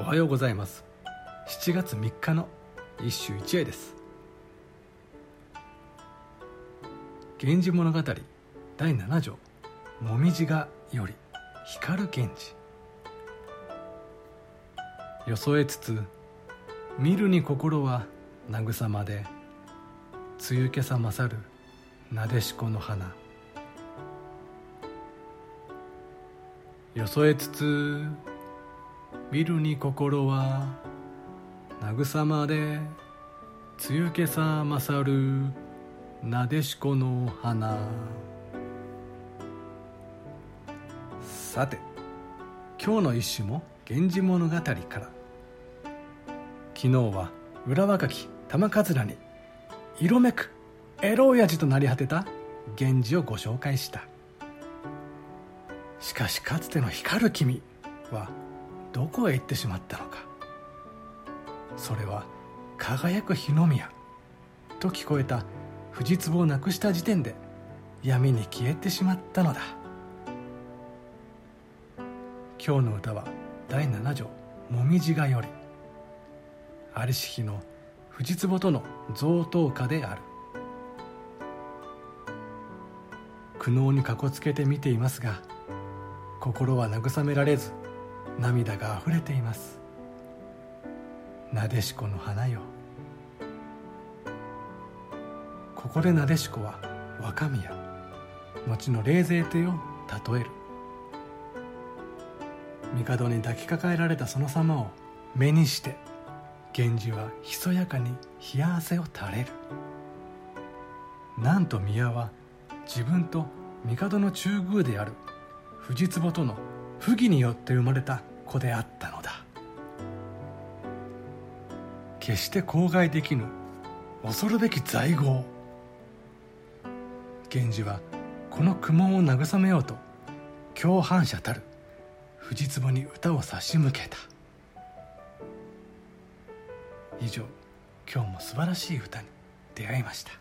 おはようございます。7月3日の一首一会です「源氏物語第7条もみじがより光る源氏」よそえつつ見るに心は慰まで梅雨けさ勝るなでしこの花。よそえつつ見るに心は慰まで梅雨けさ勝るなでしこの花。さて今日の一首も「源氏物語」から。昨日は裏若き玉桂に色めくエロ親父となり果てた源氏をご紹介した。しかしかつての光る君はどこへ行ってしまったのか。それは輝く日の宮。と聞こえた藤壺をなくした時点で闇に消えてしまったのだ。今日の歌は第7条「もみじがより」在し日の藤壺との贈答歌である。苦悩にかこつけて見ていますが心は慰められず涙があふれています。なでしこの花よ。ここでなでしこは若宮。後の冷泉帝を例える。帝に抱きかかえられたその様を目にして源氏はひそやかに冷や汗を垂れる。なんと宮は自分と帝の中宮である藤壺との不義によって生まれた子であったのだ。決して口外できぬ恐るべき罪業。源氏はこの苦悶を慰めようと共犯者たる。藤壺に歌を差し向けた。以上今日も素晴らしい歌に出会いました。